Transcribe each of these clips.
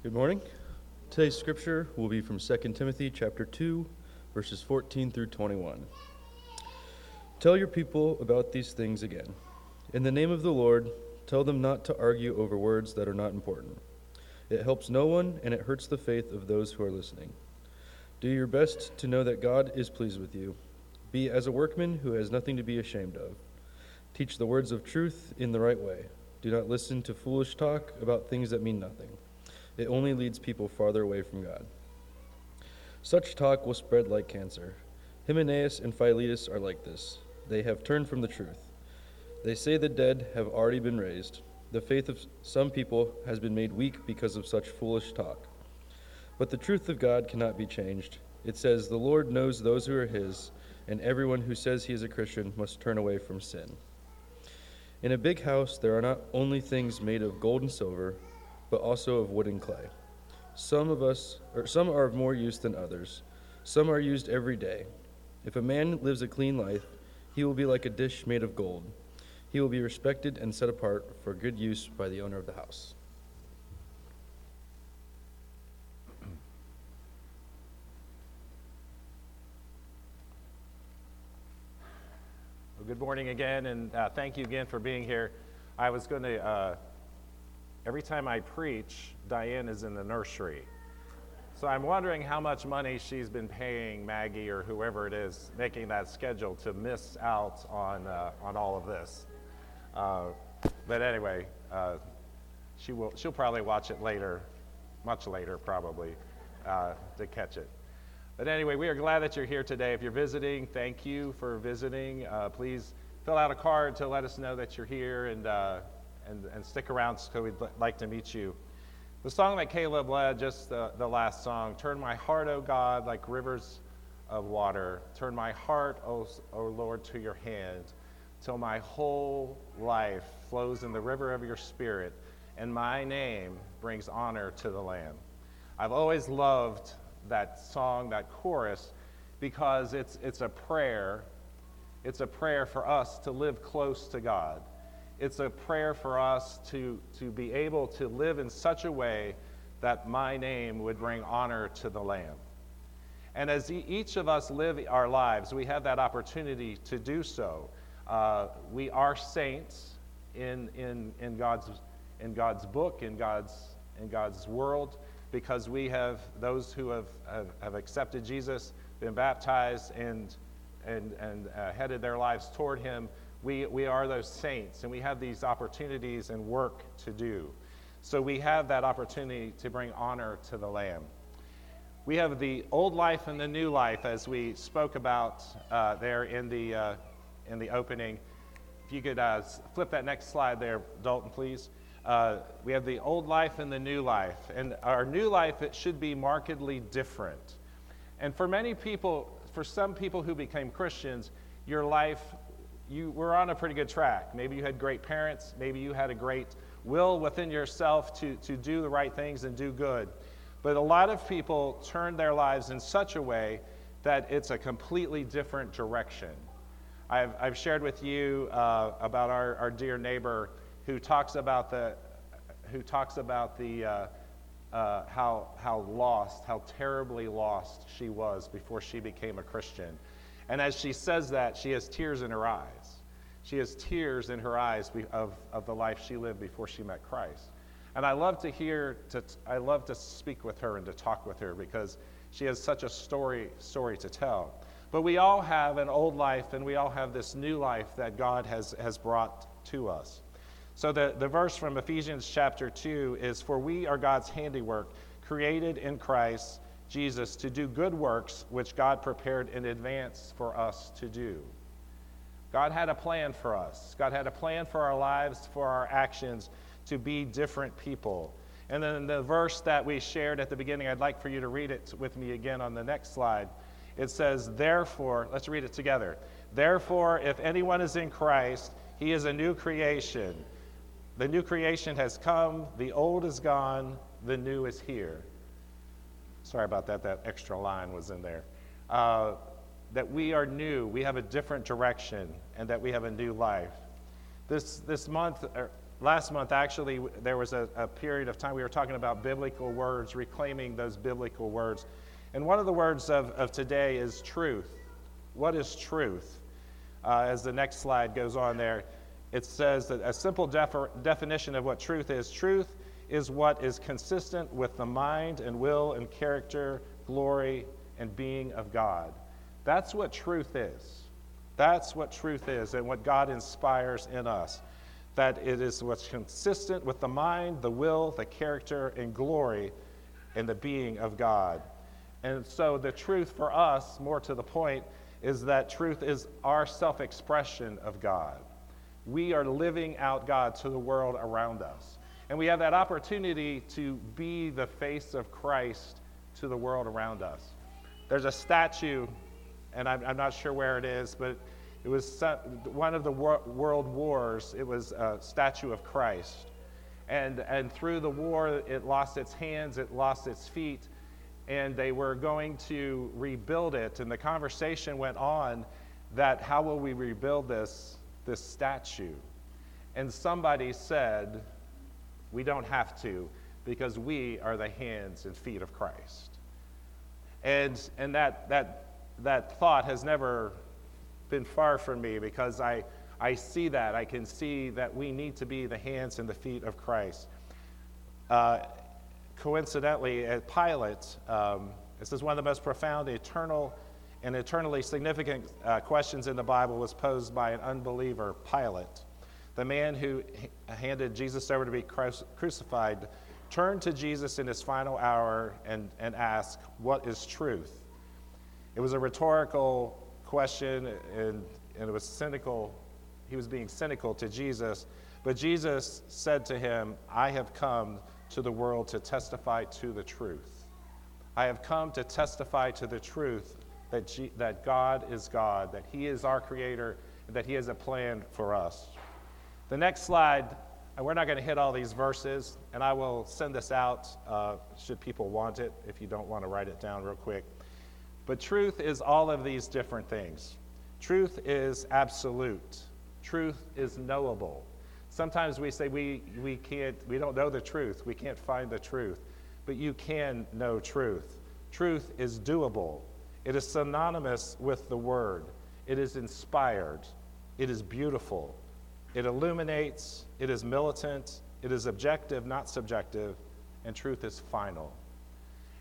Good morning. Today's scripture will be from 2 Timothy chapter 2, verses 14 through 21. Tell your people about these things again. In the name of the Lord, tell them not to argue over words that are not important. It helps no one, and it hurts the faith of those who are listening. Do your best to know that God is pleased with you. Be as a workman who has nothing to be ashamed of. Teach the words of truth in the right way. Do not listen to foolish talk about things that mean nothing. It only leads people farther away from God. Such talk will spread like cancer. Hymenaeus and Philetus are like this. They have turned from the truth. They say the dead have already been raised. The faith of some people has been made weak because of such foolish talk. But the truth of God cannot be changed. It says, The Lord knows those who are his, and everyone who says he is a Christian must turn away from sin. In a big house, there are not only things made of gold and silver, but also of wood and clay. Some of us, or some are of more use than others. Some are used every day. If a man lives a clean life, he will be like a dish made of gold. He will be respected and set apart for good use by the owner of the house. Well, good morning again, and uh, thank you again for being here. I was going to, uh, every time I preach, Diane is in the nursery. So I'm wondering how much money she's been paying Maggie or whoever it is making that schedule to miss out on, uh, on all of this. Uh, but anyway, uh, she will, she'll probably watch it later, much later probably, uh, to catch it. But anyway, we are glad that you're here today. If you're visiting, thank you for visiting. Uh, please fill out a card to let us know that you're here and, uh, and, and stick around so we'd like to meet you. The song that Caleb led, just the, the last song, Turn my heart, O God, like rivers of water. Turn my heart, O, o Lord, to your hand, till my whole life flows in the river of your spirit, and my name brings honor to the Lamb. I've always loved that song, that chorus, because it's, it's a prayer. It's a prayer for us to live close to God. It's a prayer for us to, to be able to live in such a way that my name would bring honor to the Lamb. And as each of us live our lives, we have that opportunity to do so. Uh, we are saints in, in, in, God's, in God's book, in God's, in God's world because we have those who have, have, have accepted Jesus, been baptized, and, and, and uh, headed their lives toward Him. We, we are those saints, and we have these opportunities and work to do. So we have that opportunity to bring honor to the Lamb. We have the old life and the new life, as we spoke about uh, there in the, uh, in the opening. If you could uh, flip that next slide there, Dalton, please. Uh, we have the old life and the new life. And our new life, it should be markedly different. And for many people, for some people who became Christians, your life, you were on a pretty good track. Maybe you had great parents. Maybe you had a great will within yourself to, to do the right things and do good. But a lot of people turn their lives in such a way that it's a completely different direction. I've, I've shared with you uh, about our, our dear neighbor who talks about the, who talks about the, uh, uh, how, how lost, how terribly lost she was before she became a Christian. And as she says that, she has tears in her eyes. She has tears in her eyes of, of the life she lived before she met Christ. And I love to hear, to, I love to speak with her and to talk with her because she has such a story, story to tell. But we all have an old life and we all have this new life that God has, has brought to us. So the, the verse from Ephesians chapter 2 is For we are God's handiwork, created in Christ Jesus to do good works which God prepared in advance for us to do. God had a plan for us. God had a plan for our lives, for our actions, to be different people. And then the verse that we shared at the beginning, I'd like for you to read it with me again on the next slide. It says, Therefore, let's read it together. Therefore, if anyone is in Christ, he is a new creation. The new creation has come, the old is gone, the new is here. Sorry about that, that extra line was in there. Uh, that we are new, we have a different direction, and that we have a new life. This, this month, er, last month, actually, there was a, a period of time we were talking about biblical words, reclaiming those biblical words. And one of the words of, of today is truth. What is truth? Uh, as the next slide goes on there, it says that a simple defi- definition of what truth is truth is what is consistent with the mind and will and character, glory, and being of God. That's what truth is. That's what truth is and what God inspires in us. That it is what's consistent with the mind, the will, the character, and glory and the being of God. And so the truth for us, more to the point, is that truth is our self expression of God. We are living out God to the world around us. And we have that opportunity to be the face of Christ to the world around us. There's a statue, and I'm, I'm not sure where it is, but it was one of the world wars. It was a statue of Christ. And, and through the war, it lost its hands, it lost its feet, and they were going to rebuild it. And the conversation went on that how will we rebuild this, this statue? And somebody said, we don't have to because we are the hands and feet of Christ. And, and that, that, that thought has never been far from me because I, I see that. I can see that we need to be the hands and the feet of Christ. Uh, coincidentally, at Pilate, um, this is one of the most profound, eternal, and eternally significant uh, questions in the Bible was posed by an unbeliever, Pilate. The man who handed Jesus over to be crucified turned to Jesus in his final hour and, and asked, What is truth? It was a rhetorical question, and, and it was cynical. He was being cynical to Jesus. But Jesus said to him, I have come to the world to testify to the truth. I have come to testify to the truth that, G- that God is God, that He is our Creator, and that He has a plan for us. The next slide, and we're not going to hit all these verses, and I will send this out uh, should people want it, if you don't want to write it down real quick. But truth is all of these different things. Truth is absolute. Truth is knowable. Sometimes we say we, we can't, we don't know the truth. We can't find the truth. But you can know truth. Truth is doable. It is synonymous with the word. It is inspired. It is beautiful. It illuminates. It is militant. It is objective, not subjective. And truth is final.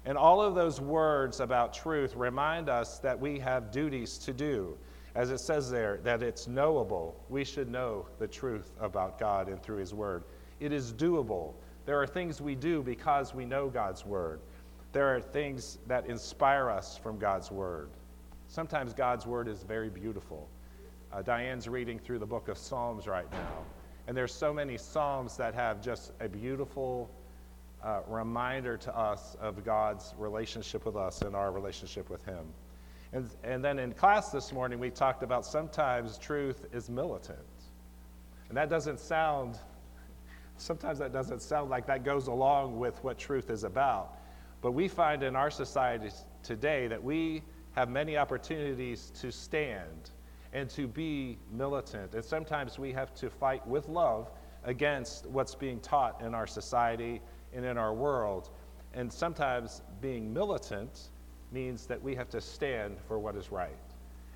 And all of those words about truth remind us that we have duties to do. As it says there, that it's knowable. We should know the truth about God and through His Word. It is doable. There are things we do because we know God's Word. There are things that inspire us from God's Word. Sometimes God's Word is very beautiful. Uh, Diane's reading through the book of Psalms right now. And there's so many Psalms that have just a beautiful uh, reminder to us of God's relationship with us and our relationship with Him. And, and then in class this morning, we talked about sometimes truth is militant. And that doesn't sound, sometimes that doesn't sound like that goes along with what truth is about. But we find in our society today that we have many opportunities to stand and to be militant. And sometimes we have to fight with love against what's being taught in our society and in our world. And sometimes being militant means that we have to stand for what is right.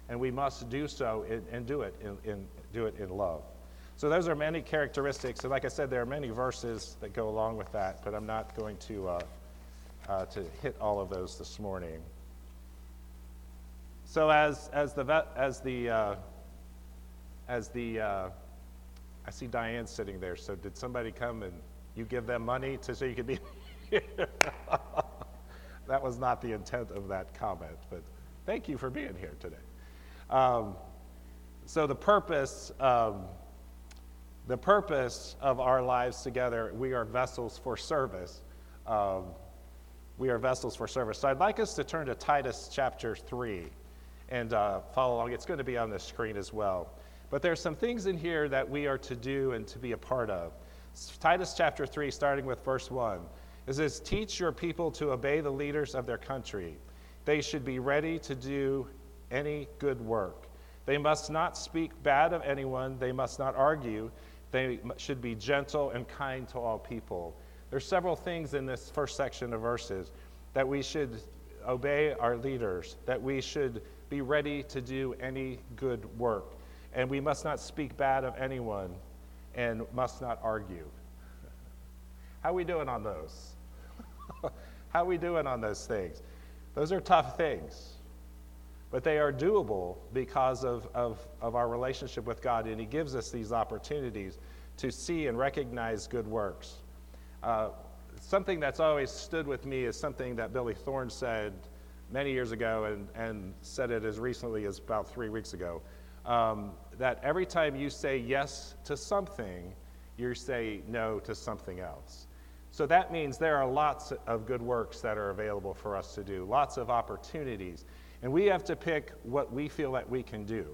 And we must do so in, and do it in, in, do it in love. So those are many characteristics. And like I said, there are many verses that go along with that, but I'm not going to, uh, uh, to hit all of those this morning. So as, as the, as the, uh, as the uh, I see Diane sitting there. So did somebody come and you give them money to so you could be here. that was not the intent of that comment, but thank you for being here today. Um, so the purpose, um, the purpose of our lives together, we are vessels for service. Um, we are vessels for service. So I'd like us to turn to Titus chapter 3 and uh, follow along. It's going to be on the screen as well. But there are some things in here that we are to do and to be a part of. Titus chapter 3, starting with verse 1. It says, Teach your people to obey the leaders of their country. They should be ready to do any good work. They must not speak bad of anyone, they must not argue. they should be gentle and kind to all people. There's several things in this first section of verses that we should obey our leaders, that we should be ready to do any good work, and we must not speak bad of anyone and must not argue. How are we doing on those? How are we doing on those things? Those are tough things, but they are doable because of, of, of our relationship with God, and He gives us these opportunities to see and recognize good works. Uh, something that's always stood with me is something that Billy Thorne said many years ago and, and said it as recently as about three weeks ago. Um, that every time you say yes to something, you say no to something else. So that means there are lots of good works that are available for us to do, lots of opportunities. And we have to pick what we feel that we can do.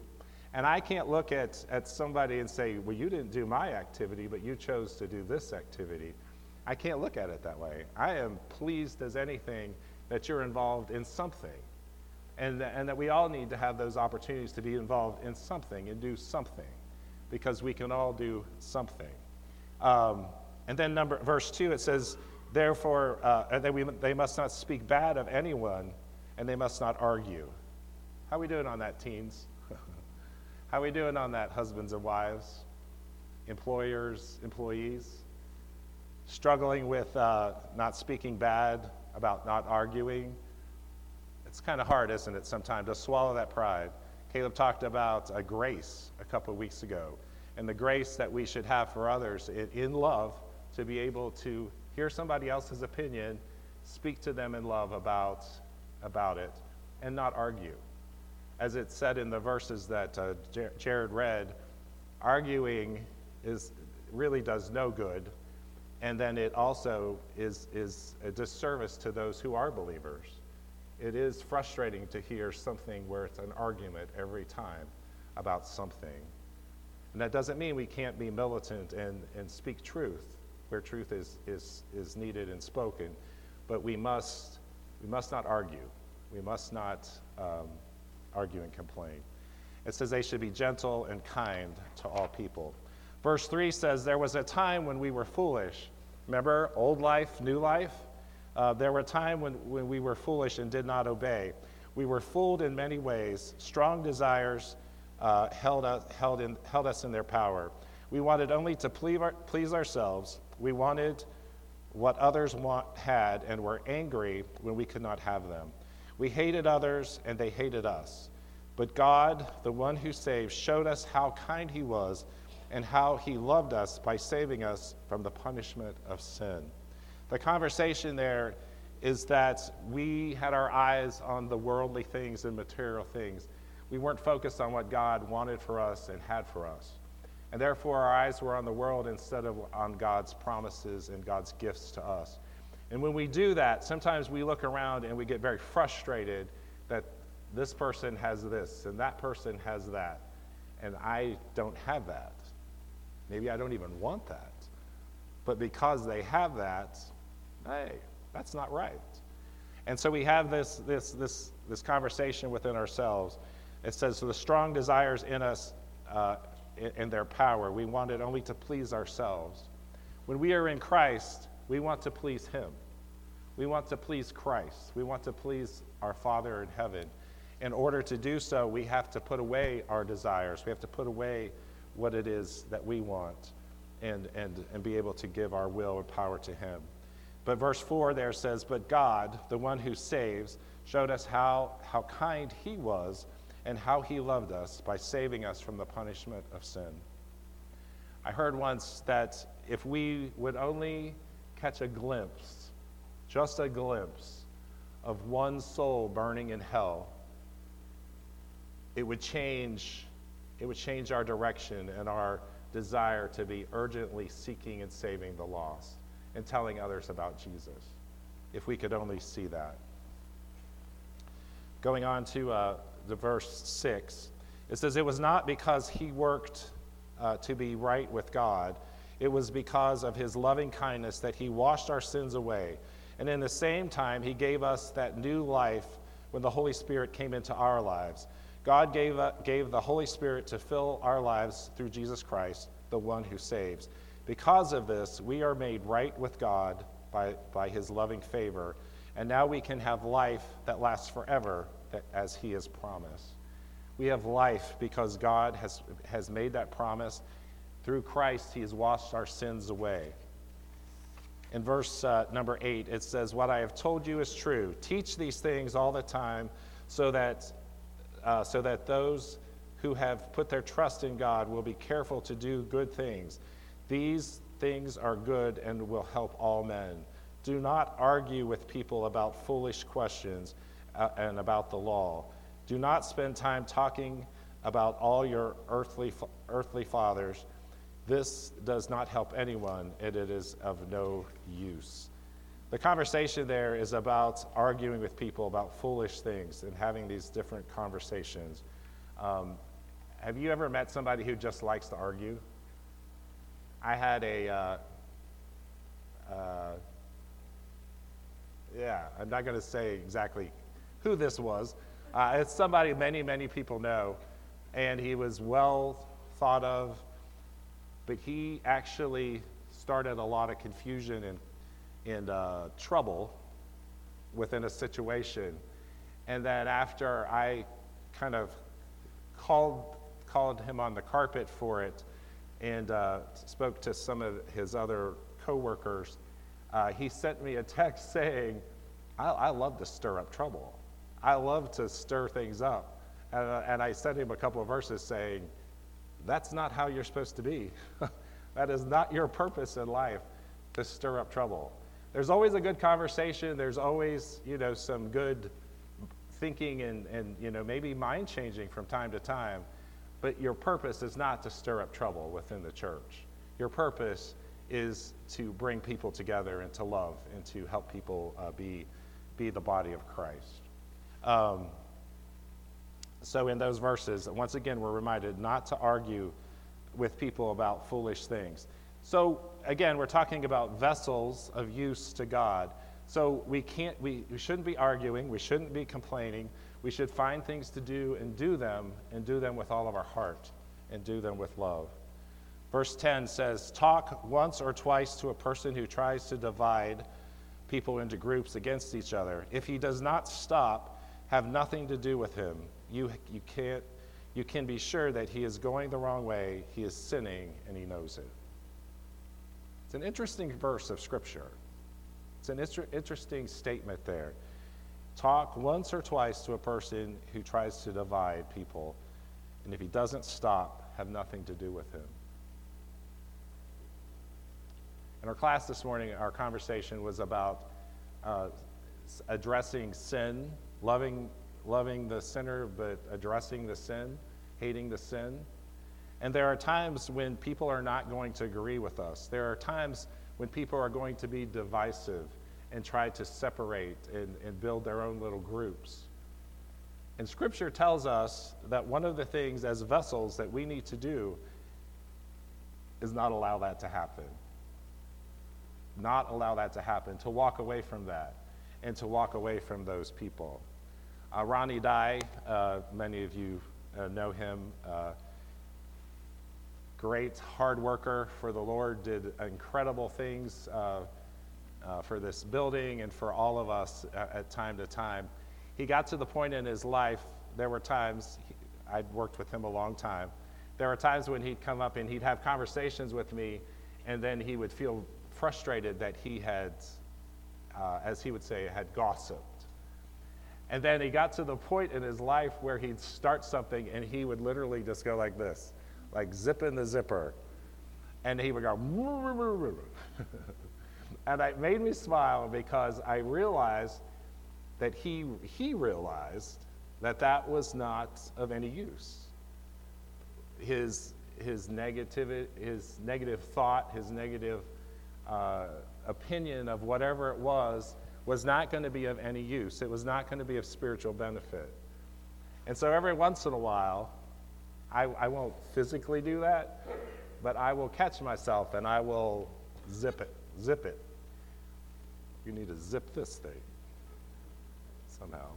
And I can't look at, at somebody and say, well, you didn't do my activity, but you chose to do this activity. I can't look at it that way. I am pleased as anything that you're involved in something. And, and that we all need to have those opportunities to be involved in something and do something because we can all do something. Um, and then number verse two, it says, therefore, uh, they, we, they must not speak bad of anyone, and they must not argue. How we doing on that, teens? How are we doing on that, husbands and wives, employers, employees? Struggling with uh, not speaking bad, about not arguing. It's kind of hard, isn't it, sometimes to swallow that pride. Caleb talked about a grace a couple of weeks ago, and the grace that we should have for others in, love to be able to hear somebody else's opinion, speak to them in love about, about it, and not argue. As it said in the verses that uh, Jared read, arguing is, really does no good, and then it also is, is a disservice to those who are believers. It is frustrating to hear something where it's an argument every time about something. And that doesn't mean we can't be militant and, and speak truth where truth is, is, is needed and spoken. But we must, we must not argue. We must not um, argue and complain. It says they should be gentle and kind to all people. Verse 3 says, There was a time when we were foolish. Remember, old life, new life? Uh, there were a time when, when we were foolish and did not obey. We were fooled in many ways. Strong desires uh, held, us, held, in, held us in their power. We wanted only to please, our, please ourselves. We wanted what others want, had and were angry when we could not have them. We hated others and they hated us. But God, the one who saves, showed us how kind He was and how He loved us by saving us from the punishment of sin. The conversation there is that we had our eyes on the worldly things and material things. We weren't focused on what God wanted for us and had for us. And therefore, our eyes were on the world instead of on God's promises and God's gifts to us. And when we do that, sometimes we look around and we get very frustrated that this person has this and that person has that, and I don't have that. Maybe I don't even want that. But because they have that, hey, that's not right. And so we have this, this, this, this conversation within ourselves. It says, so the strong desires in us uh, in their power. We want it only to please ourselves. When we are in Christ, we want to please Him. We want to please Christ. We want to please our Father in heaven. In order to do so, we have to put away our desires. We have to put away what it is that we want and, and, and be able to give our will and power to Him. But verse 4 there says, But God, the one who saves, showed us how, how kind He was and how he loved us by saving us from the punishment of sin. I heard once that if we would only catch a glimpse, just a glimpse, of one soul burning in hell, it would change, it would change our direction and our desire to be urgently seeking and saving the lost and telling others about Jesus. If we could only see that. Going on to uh, the verse 6. It says, It was not because he worked uh, to be right with God, it was because of his loving kindness that he washed our sins away. And in the same time, he gave us that new life when the Holy Spirit came into our lives. God gave, uh, gave the Holy Spirit to fill our lives through Jesus Christ, the one who saves. Because of this, we are made right with God by, by his loving favor, and now we can have life that lasts forever, as he has promised. We have life because God has, has made that promise. Through Christ, he has washed our sins away. In verse uh, number eight, it says, What I have told you is true. Teach these things all the time so that, uh, so that those who have put their trust in God will be careful to do good things. These things are good and will help all men. Do not argue with people about foolish questions uh, and about the law. Do not spend time talking about all your earthly, earthly fathers. This does not help anyone, and it is of no use. The conversation there is about arguing with people about foolish things and having these different conversations. Um, have you ever met somebody who just likes to argue? I had a, uh, uh, yeah, I'm not going to say exactly who this was. Uh, it's somebody many, many people know, and he was well thought of, but he actually started a lot of confusion and, and uh, trouble within a situation. And then after I kind of called, called him on the carpet for it, and uh, spoke to some of his other coworkers, uh, he sent me a text saying, I, I, love to stir up trouble. I love to stir things up. And, uh, and I sent him a couple of verses saying, That's not how you're supposed to be. that is not your purpose in life to stir up trouble. There's always a good conversation, there's always, you know, some good thinking and, and you know, maybe mind changing from time to time. But your purpose is not to stir up trouble within the church. Your purpose is to bring people together and to love and to help people uh, be, be the body of Christ. Um, so, in those verses, once again, we're reminded not to argue with people about foolish things. So, again, we're talking about vessels of use to God. So, we, can't, we, we shouldn't be arguing, we shouldn't be complaining, we should find things to do and do them, and do them with all of our heart, and do them with love. Verse 10 says, Talk once or twice to a person who tries to divide people into groups against each other. If he does not stop, have nothing to do with him. You, you, can't, you can be sure that he is going the wrong way, he is sinning, and he knows it. It's an interesting verse of Scripture. It's an inter- interesting statement there. Talk once or twice to a person who tries to divide people, and if he doesn't stop, have nothing to do with him. In our class this morning, our conversation was about uh, addressing sin, loving, loving the sinner, but addressing the sin, hating the sin. And there are times when people are not going to agree with us. There are times when people are going to be divisive and try to separate and, and build their own little groups. And Scripture tells us that one of the things as vessels that we need to do is not allow that to happen. Not allow that to happen, to walk away from that, and to walk away from those people. Uh, Ronnie Dye, uh, many of you uh, know him, uh, great hard worker for the Lord, did incredible things uh, uh, for this building and for all of us at, at, time to time. He got to the point in his life, there were times, he, I'd worked with him a long time, there were times when he'd come up and he'd have conversations with me, and then he would feel frustrated that he had, uh, as he would say, had gossiped. And then he got to the point in his life where he'd start something and he would literally just go like this, like zipping the zipper. And he would go, And it made me smile because I realized that he, he realized that that was not of any use. His, his, negative, his negative thought, his negative uh, opinion of whatever it was, was not going to be of any use. It was not going to be of spiritual benefit. And so every once in a while, I, I won't physically do that, but I will catch myself and I will zip it, zip it, you need to zip this thing somehow.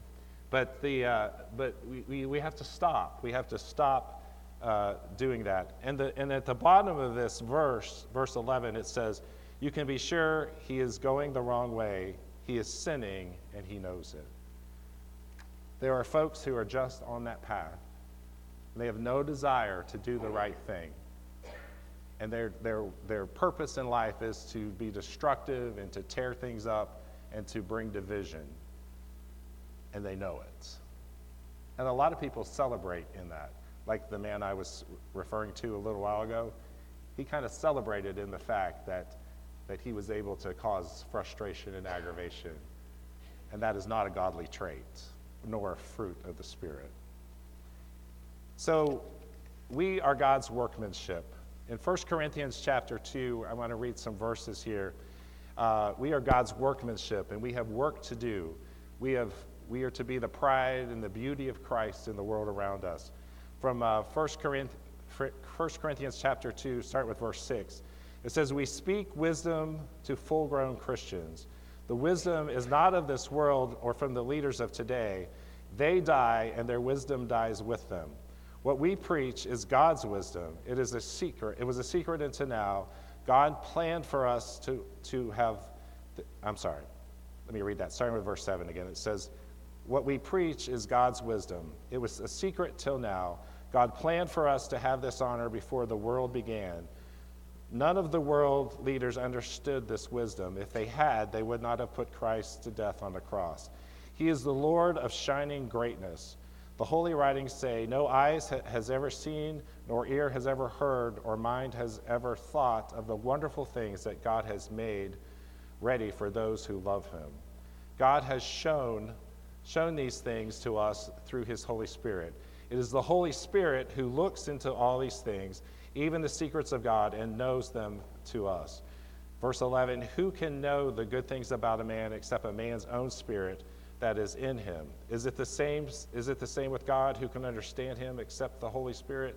But, the, uh, but we, we, we have to stop. We have to stop uh, doing that. And, the, and at the bottom of this verse, verse 11, it says, You can be sure he is going the wrong way, he is sinning, and he knows it. There are folks who are just on that path. They have no desire to do the right thing. And their, their, their purpose in life is to be destructive and to tear things up and to bring division. And they know it. And a lot of people celebrate in that. Like the man I was referring to a little while ago, he kind of celebrated in the fact that, that he was able to cause frustration and aggravation. And that is not a godly trait, nor a fruit of the Spirit. So we are God's workmanship. In 1 Corinthians chapter 2, I want to read some verses here. Uh, we are God's workmanship, and we have work to do. We, have, we are to be the pride and the beauty of Christ in the world around us. From uh, 1, Corinthians, 1 Corinthians chapter 2, start with verse 6. It says, We speak wisdom to full grown Christians. The wisdom is not of this world or from the leaders of today. They die, and their wisdom dies with them. What we preach is God's wisdom. It is a secret. It was a secret until now. God planned for us to, to have, I'm sorry, let me read that, starting with verse 7 again. It says, What we preach is God's wisdom. It was a secret till now. God planned for us to have this honor before the world began. None of the world leaders understood this wisdom. If they had, they would not have put Christ to death on the cross. He is the Lord of shining greatness. The holy writings say, No eyes ha- has ever seen, nor ear has ever heard, or mind has ever thought of the wonderful things that God has made ready for those who love him. God has shown, shown these things to us through his Holy Spirit. It is the Holy Spirit who looks into all these things, even the secrets of God, and knows them to us. Verse 11 Who can know the good things about a man except a man's own spirit? That is in him. Is it the same is it the same with God who can understand him except the Holy Spirit?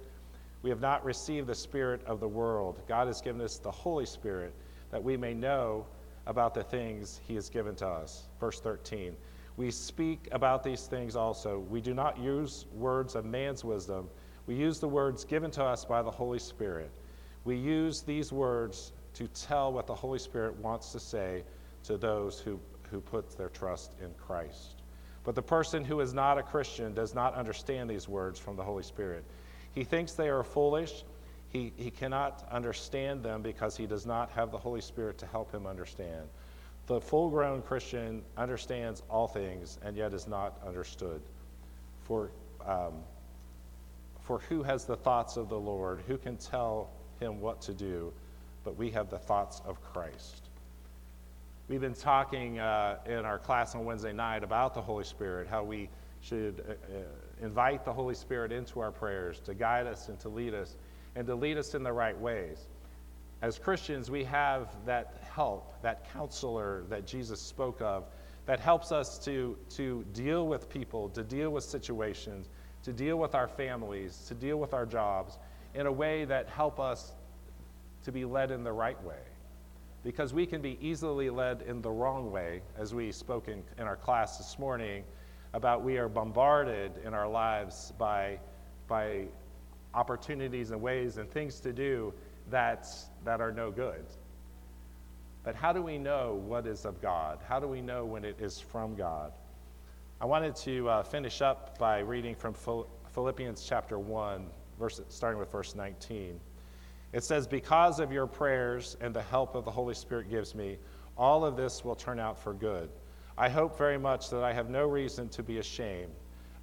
We have not received the spirit of the world. God has given us the Holy Spirit that we may know about the things he has given to us. Verse 13. We speak about these things also. We do not use words of man's wisdom. We use the words given to us by the Holy Spirit. We use these words to tell what the Holy Spirit wants to say to those who who puts their trust in Christ. But the person who is not a Christian does not understand these words from the Holy Spirit. He thinks they are foolish. He, he cannot understand them because he does not have the Holy Spirit to help him understand. The full grown Christian understands all things and yet is not understood. For, um, for who has the thoughts of the Lord? Who can tell him what to do? But we have the thoughts of Christ. We've been talking uh, in our class on Wednesday night about the Holy Spirit, how we should uh, uh, invite the Holy Spirit into our prayers to guide us and to lead us and to lead us in the right ways. As Christians, we have that help, that counselor that Jesus spoke of, that helps us to, to deal with people, to deal with situations, to deal with our families, to deal with our jobs in a way that help us to be led in the right way because we can be easily led in the wrong way, as we spoke in, in our class this morning about we are bombarded in our lives by, by opportunities and ways and things to do that, that are no good. But how do we know what is of God? How do we know when it is from God? I wanted to uh, finish up by reading from Philippians chapter 1, verse, starting with verse 19. It says, Because of your prayers and the help of the Holy Spirit gives me, all of this will turn out for good. I hope very much that I have no reason to be ashamed.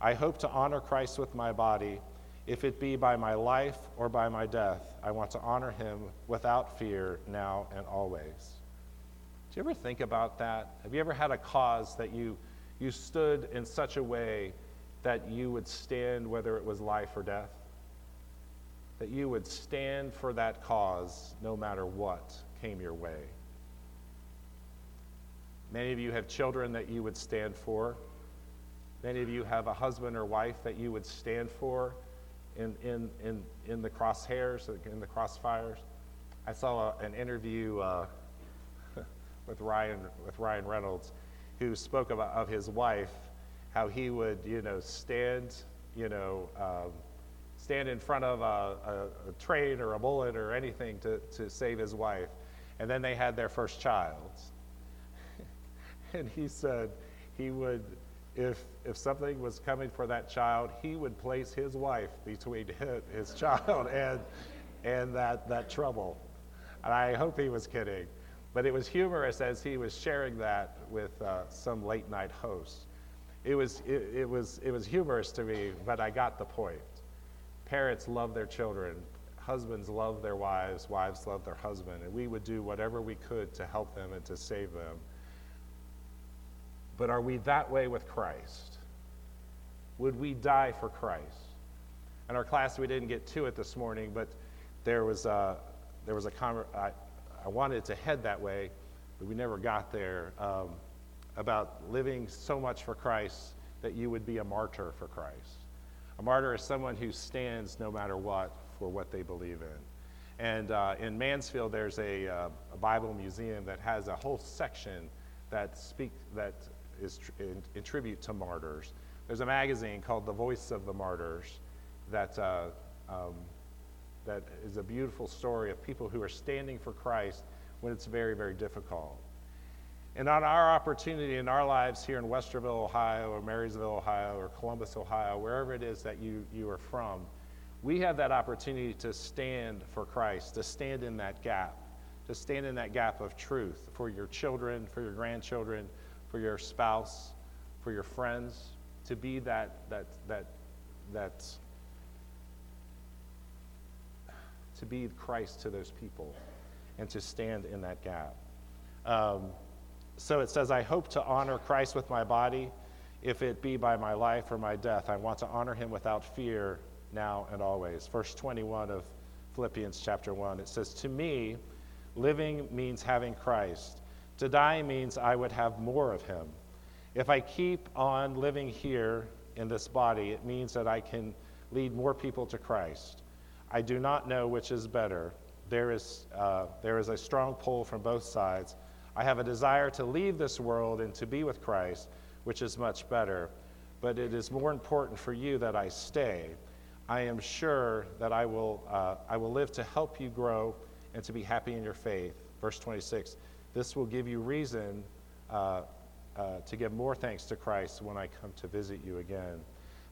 I hope to honor Christ with my body, if it be by my life or by my death. I want to honor him without fear now and always. Do you ever think about that? Have you ever had a cause that you, you stood in such a way that you would stand whether it was life or death? That you would stand for that cause no matter what came your way. Many of you have children that you would stand for. Many of you have a husband or wife that you would stand for in, in, in, in the crosshairs, in the crossfires. I saw a, an interview uh, with, Ryan, with Ryan Reynolds who spoke about, of his wife, how he would, you know, stand, you know, um, stand in front of a, a, a train or a bullet or anything to, to save his wife. And then they had their first child. and he said he would, if, if something was coming for that child, he would place his wife between his child and, and that, that trouble. And I hope he was kidding. But it was humorous as he was sharing that with uh, some late night host. It was, it, it, was, it was humorous to me, but I got the point. Parents love their children, husbands love their wives, wives love their husband, and we would do whatever we could to help them and to save them. But are we that way with Christ? Would we die for Christ? In our class, we didn't get to it this morning, but there was a, there was a I, I wanted to head that way, but we never got there. Um, about living so much for Christ that you would be a martyr for Christ. A martyr is someone who stands no matter what for what they believe in. And uh, in Mansfield, there's a, uh, a, Bible museum that has a whole section that speak that is tr- in, in, tribute to martyrs. There's a magazine called The Voice of the Martyrs that uh, um, that is a beautiful story of people who are standing for Christ when it's very, very difficult. And on our opportunity in our lives here in Westerville, Ohio, or Marysville, Ohio, or Columbus, Ohio, wherever it is that you, you are from, we have that opportunity to stand for Christ, to stand in that gap, to stand in that gap of truth for your children, for your grandchildren, for your spouse, for your friends, to be that, that, that, that, to be Christ to those people and to stand in that gap. Um, so it says, I hope to honor Christ with my body, if it be by my life or my death. I want to honor him without fear now and always. Verse 21 of Philippians chapter 1. It says, To me, living means having Christ. To die means I would have more of him. If I keep on living here in this body, it means that I can lead more people to Christ. I do not know which is better. There is, uh, there is a strong pull from both sides. I have a desire to leave this world and to be with Christ, which is much better. But it is more important for you that I stay. I am sure that I will, uh, I will live to help you grow and to be happy in your faith. Verse 26 This will give you reason uh, uh, to give more thanks to Christ when I come to visit you again.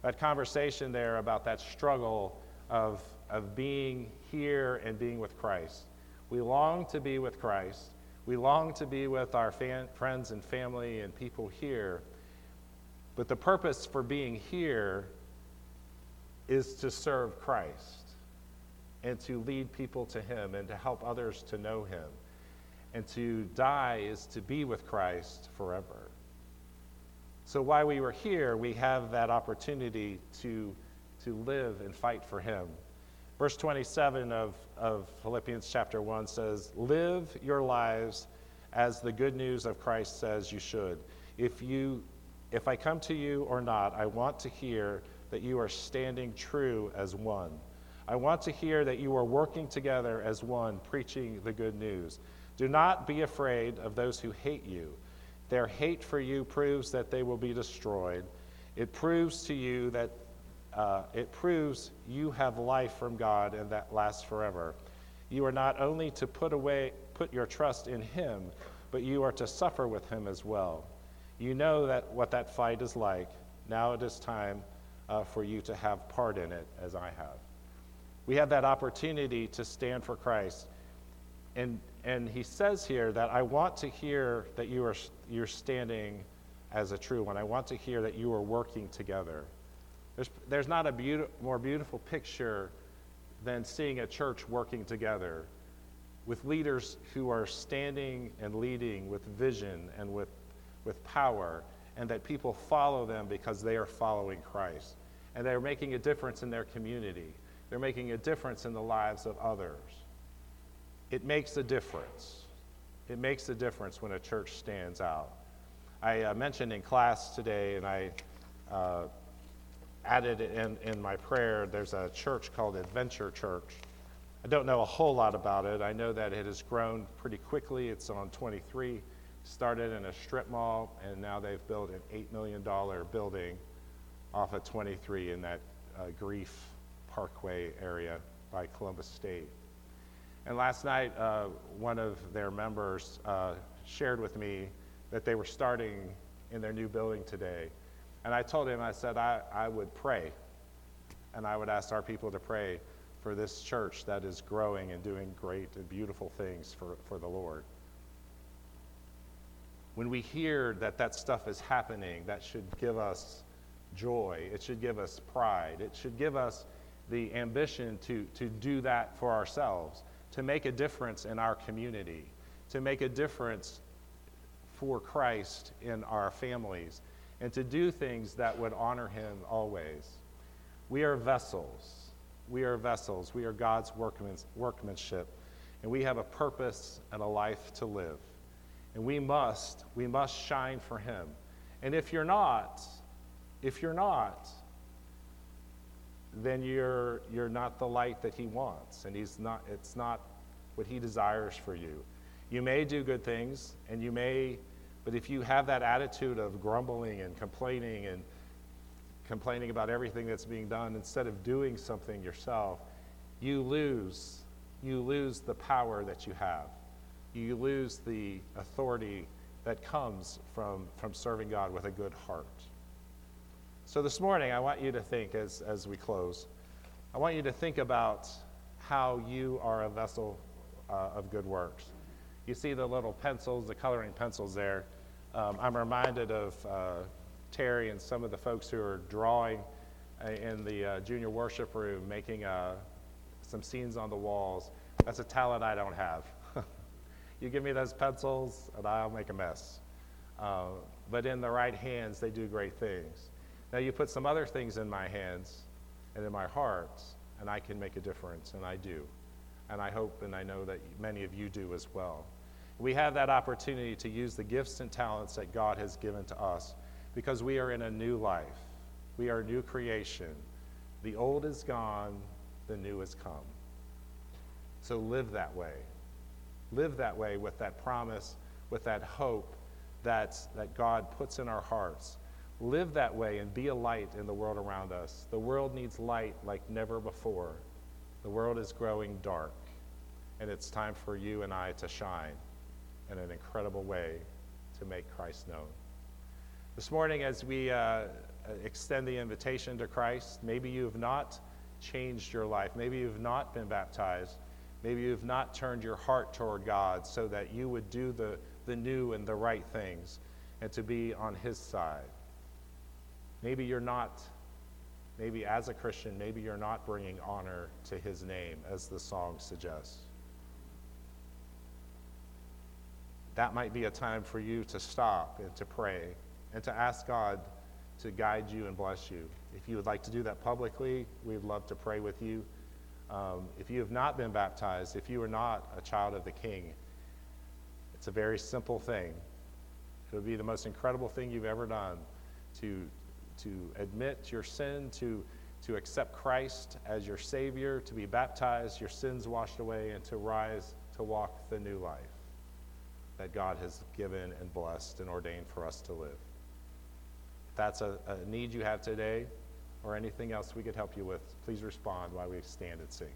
That conversation there about that struggle of, of being here and being with Christ. We long to be with Christ. We long to be with our fan, friends and family and people here, but the purpose for being here is to serve Christ and to lead people to Him and to help others to know Him. And to die is to be with Christ forever. So while we were here, we have that opportunity to, to live and fight for Him. Verse 27 of, of Philippians chapter 1 says, Live your lives as the good news of Christ says you should. If, you, if I come to you or not, I want to hear that you are standing true as one. I want to hear that you are working together as one, preaching the good news. Do not be afraid of those who hate you. Their hate for you proves that they will be destroyed. It proves to you that uh, it proves you have life from God and that lasts forever. You are not only to put away, put your trust in Him, but you are to suffer with Him as well. You know that what that fight is like. Now it is time uh, for you to have part in it, as I have. We have that opportunity to stand for Christ. And, and he says here that I want to hear that you are you're standing as a true one. I want to hear that you are working together. There's, there's not a beauti- more beautiful picture than seeing a church working together with leaders who are standing and leading with vision and with, with power, and that people follow them because they are following Christ. And they're making a difference in their community, they're making a difference in the lives of others. It makes a difference. It makes a difference when a church stands out. I uh, mentioned in class today, and I uh, added in, in my prayer, there's a church called Adventure Church. I don't know a whole lot about it. I know that it has grown pretty quickly. It's on 23, started in a strip mall, and now they've built an $8 million building off of 23 in that uh, Greif Parkway area by Columbus State. And last night, uh, one of their members uh, shared with me that they were starting in their new building today. And I told him, I said, I, I would pray. And I would ask our people to pray for this church that is growing and doing great and beautiful things for, for the Lord. When we hear that that stuff is happening, that should give us joy. It should give us pride. It should give us the ambition to, to do that for ourselves, to make a difference in our community, to make a difference for Christ in our families, and to do things that would honor Him always. We are vessels. We are vessels. We are God's workmanship, and we have a purpose and a life to live. And we must, we must shine for Him. And if you're not, if you're not, then you're, you're not the light that He wants, and he's not, it's not what He desires for you. You may do good things, and you may, but if you have that attitude of grumbling and complaining and complaining about everything that's being done instead of doing something yourself, you lose, you lose the power that you have. You lose the authority that comes from, from serving God with a good heart. So this morning, I want you to think as, as we close, I want you to think about how you are a vessel uh, of good works. You see the little pencils, the coloring pencils there. Um, I'm reminded of uh, Terry and some of the folks who are drawing uh, in the uh, junior worship room, making uh, some scenes on the walls. That's a talent I don't have. you give me those pencils, and I'll make a mess. Uh, but in the right hands, they do great things. Now you put some other things in my hands and in my heart, and I can make a difference, and I do. And I hope and I know that many of you do as well. We have that opportunity to use the gifts and talents that God has given to us because we are in a new life. We are a new creation. The old is gone, the new has come. So live that way. Live that way with that promise, with that hope that, that God puts in our hearts Live that way and be a light in the world around us. The world needs light like never before. The world is growing dark, and it's time for you and I to shine in an incredible way to make Christ known. This morning, as we uh, extend the invitation to Christ, maybe you have not changed your life. Maybe you've not been baptized. Maybe you've not turned your heart toward God so that you would do the, the new and the right things and to be on His side. Maybe you're not, maybe as a Christian, maybe you're not bringing honor to his name, as the song suggests. That might be a time for you to stop and to pray and to ask God to guide you and bless you. If you would like to do that publicly, we'd love to pray with you. Um, if you have not been baptized, if you are not a child of the King, it's a very simple thing. It would be the most incredible thing you've ever done to to admit your sin, to, to accept Christ as your Savior, to be baptized, your sins washed away, and to rise to walk the new life that God has given and blessed and ordained for us to live. If that's a, a need you have today or anything else we could help you with, please respond while we stand and sing.